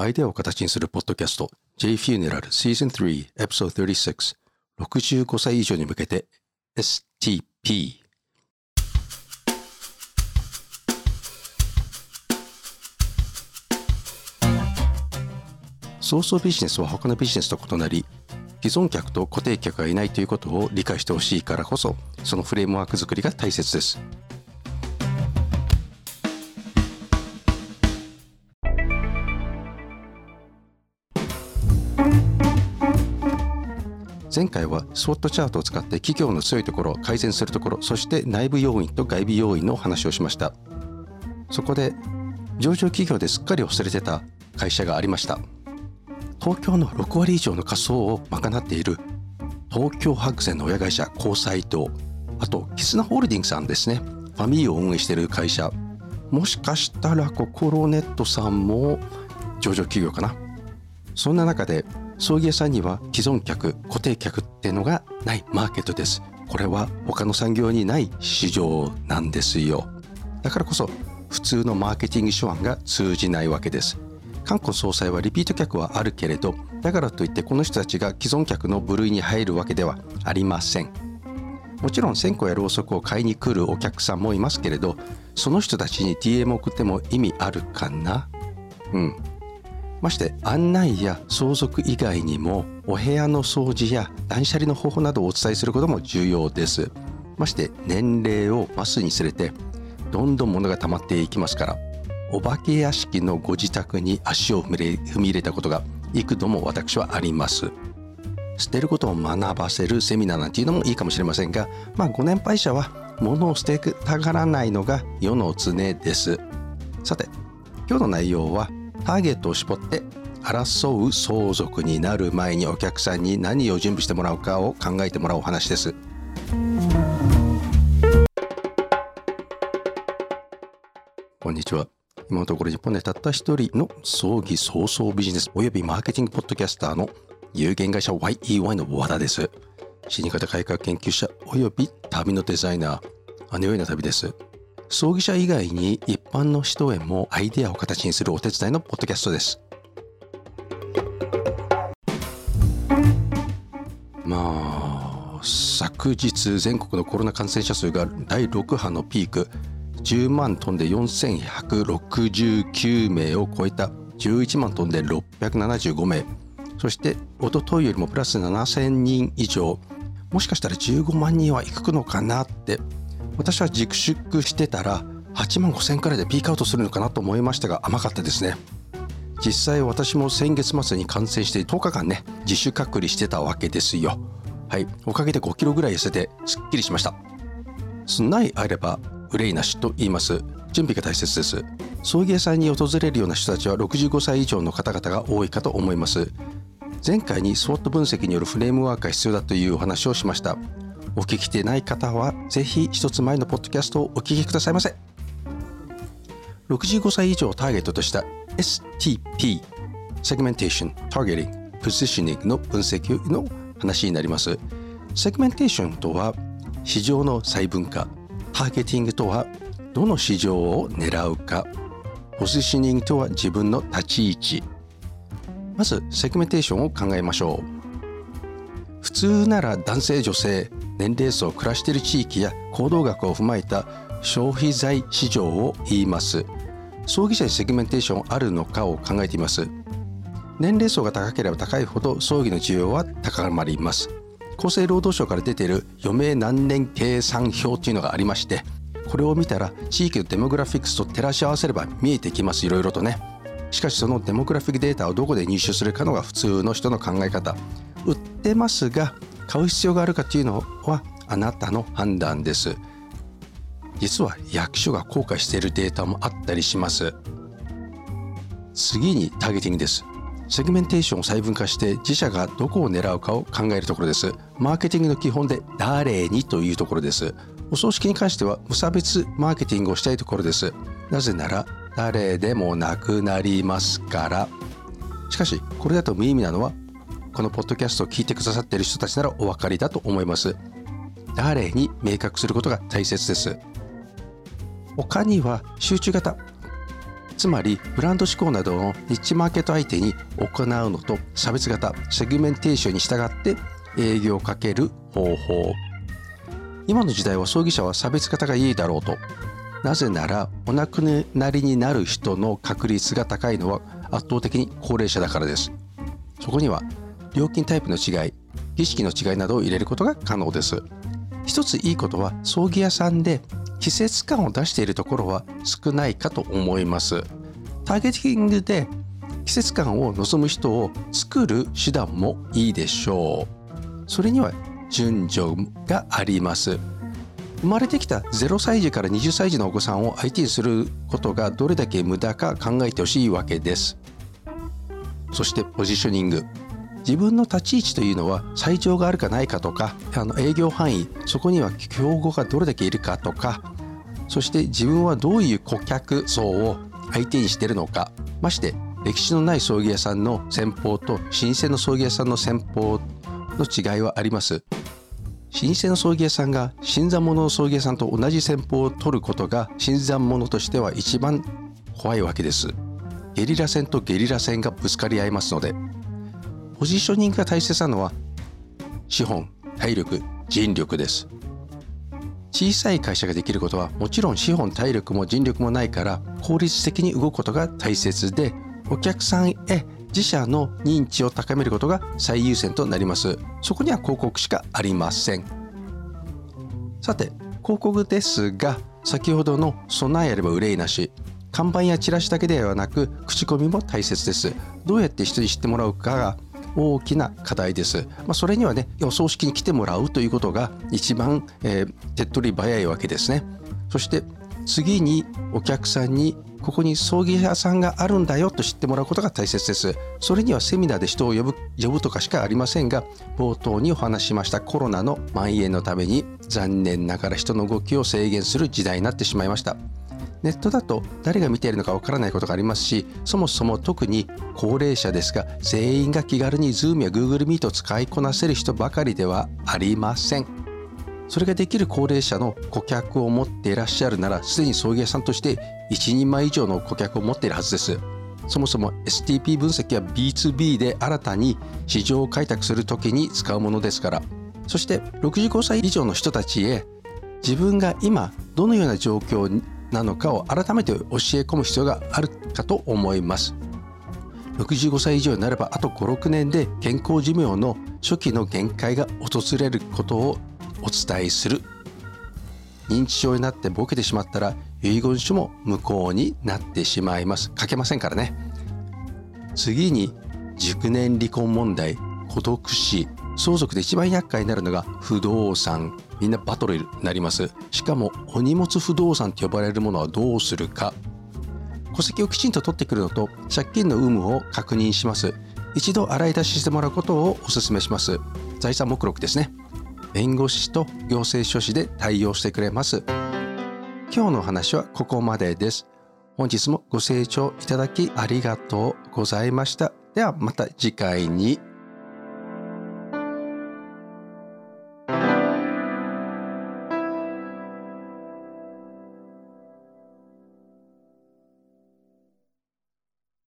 アイデアを形にするポッドキャスト J Funeral Season 3 Episode 36 65歳以上に向けて STP ソースビジネスは他のビジネスと異なり既存客と固定客がいないということを理解してほしいからこそそのフレームワーク作りが大切です。前回は SWOT チャートを使って企業の強いところ改善するところそして内部要因と外部要因の話をしました。そこで上場企業ですっかり忘れてた会社がありました。東京の6割以上の仮想を賄っている東京白線の親会社交際とあとキスナホールディングさんですね。ファミリーを運営している会社。もしかしたらココロネットさんも上場企業かな。そんな中で葬儀屋さんには既存客固定客っていうのがないマーケットです。これは他の産業にない市場なんですよ。だからこそ普通のマーケティング手腕が通じないわけです。韓国総裁はリピート客はあるけれどだからといってこの人たちが既存客の部類に入るわけではありません。もちろん線香やろうそくを買いに来るお客さんもいますけれどその人たちに DM 送っても意味あるかな？うん。まして案内や相続以外にもお部屋の掃除や断捨離の方法などをお伝えすることも重要です。まして年齢を増すにつれてどんどん物が溜まっていきますからお化け屋敷のご自宅に足を踏み入れたことが幾度も私はあります。捨てることを学ばせるセミナーなんていうのもいいかもしれませんがまあご年配者は物を捨てたがらないのが世の常です。さて今日の内容はターゲットを絞って争う相続になる前にお客さんに何を準備してもらうかを考えてもらうお話です。こんにちは。今のところ日本でたった一人の葬儀早々ビジネスおよびマーケティングポッドキャスターの有限会社 YEY の和田です。死に方改革研究者および旅のデザイナー、あのような旅です。葬儀者以外に一般の人へもアイデアを形にするお手伝いのポッドキャストです。まあ昨日全国のコロナ感染者数が第6波のピーク。10万トンで4169名を超えた。11万トンで675名。そして一昨日よりもプラス7000人以上。もしかしたら15万人はいくのかなって私は自粛してたら8万5000くらいでピークアウトするのかなと思いましたが甘かったですね。実際私も先月末に感染して10日間ね自主隔離してたわけですよ。はい。おかげで5キロぐらい痩せてすっきりしました。すんないあれば憂いなしと言います。準備が大切です。葬儀屋さんに訪れるような人たちは65歳以上の方々が多いかと思います。前回に SWOT 分析によるフレームワークが必要だというお話をしました。お聞きしてない方はぜひ一つ前のポッドキャストをお聞きくださいませ。65歳以上をターゲットとした STP Segmentation, Targeting, Positioning の分析の話になります。セグメンテーションとは市場の細分化ターゲティングとはどの市場を狙うか。ポジショニングとは自分の立ち位置。まずセグメンテーションを考えましょう。普通なら男性女性年齢層暮らしている地域や行動学を踏まえた消費財市場を言います。葬儀社にセグメンテーションあるのかを考えています。年齢層が高ければ高いほど葬儀の需要は高まります。厚生労働省から出ている余命何年計算表というのがありましてこれを見たら地域のデモグラフィックスと照らし合わせれば見えてきます。いろいろとね。しかしそのデモグラフィックデータをどこで入手するかのが普通の人の考え方。売ってますが買う必要があるかというのはあなたの判断です。実は役所が公開しているデータもあったりします。次にターゲティングです。セグメンテーションを細分化して自社がどこを狙うかを考えるところです。マーケティングの基本で誰にというところです。お葬式に関しては無差別マーケティングをしたいところです。なぜなら誰でもなくなりますから。しかしこれだと無意味なのはこのポッドキャストを聞いてくださっている人たちならお分かりだと思います。誰に明確することが大切です。他には集中型つまりブランド志向などのニッチマーケット相手に行うのと差別型セグメンテーションに従って営業をかける方法。今の時代は葬儀社は差別型がいいだろうと。なぜならお亡くなりになる人の確率が高いのは圧倒的に高齢者だからです。そこには料金タイプの違い儀式の違いなどを入れることが可能です。一ついいことは葬儀屋さんで季節感を出しているところは少ないかと思います。ターゲティングで季節感を望む人を作る手段もいいでしょう。それには順序があります。生まれてきた0歳児から20歳児のお子さんを相手にすることがどれだけ無駄か考えてほしいわけです。そしてポジショニング。自分の立ち位置というのは最長があるかないかとかあの営業範囲そこには競合がどれだけいるかとかそして自分はどういう顧客層を相手にしているのかまして歴史のない葬儀屋さんの先方と老舗の葬儀屋さんの先方の違いはあります。老舗の葬儀屋さんが新参者の葬儀屋さんと同じ戦法を取ることが新参者としては一番怖いわけです。ゲリラ戦とゲリラ戦がぶつかり合いますのでポジショニングが大切なのは資本体力人力です。小さい会社ができることはもちろん資本体力も人力もないから効率的に動くことが大切でお客さんへ自社の認知を高めることが最優先となります。そこには広告しかありません。さて広告ですが先ほどの備えあれば憂いなし。看板やチラシだけではなく口コミも大切です。どうやって人に知ってもらうかが大きな課題です。まあ、それにはね、お葬式に来てもらうということが一番、えー、手っ取り早いわけですね。そして次にお客さんにここに葬儀屋さんがあるんだよと知ってもらうことが大切です。それにはセミナーで人を呼ぶ呼ぶとかしかありませんが、冒頭にお話ししましたコロナの蔓延のために残念ながら人の動きを制限する時代になってしまいました。ネットだと誰が見ているのかわからないことがありますしそもそも特に高齢者ですが全員が気軽に Zoom や Google Meet を使いこなせる人ばかりではありません。それができる高齢者の顧客を持っていらっしゃるならすでに送迎さんとして1人前以上の顧客を持っているはずです。そもそも STP 分析は B2B で新たに市場を開拓するときに使うものですから。そして65歳以上の人たちへ自分が今どのような状況なのかを改めて教え込む必要があるかと思います。65歳以上になればあと56年で健康寿命の初期の限界が訪れることをお伝えする。認知症になってボケてしまったら遺言書も無効になってしまいます。書けませんからね。次に熟年離婚問題。孤独死。相続で一番厄介になるのが不動産。みんなバトルになります。しかもお荷物不動産と呼ばれるものはどうするか。戸籍をきちんと取ってくるのと借金の有無を確認します。一度洗い出ししてもらうことをお勧めします。財産目録ですね。弁護士と行政書士で対応してくれます。今日の話はここまでです。本日もご清聴いただきありがとうございました。ではまた次回に。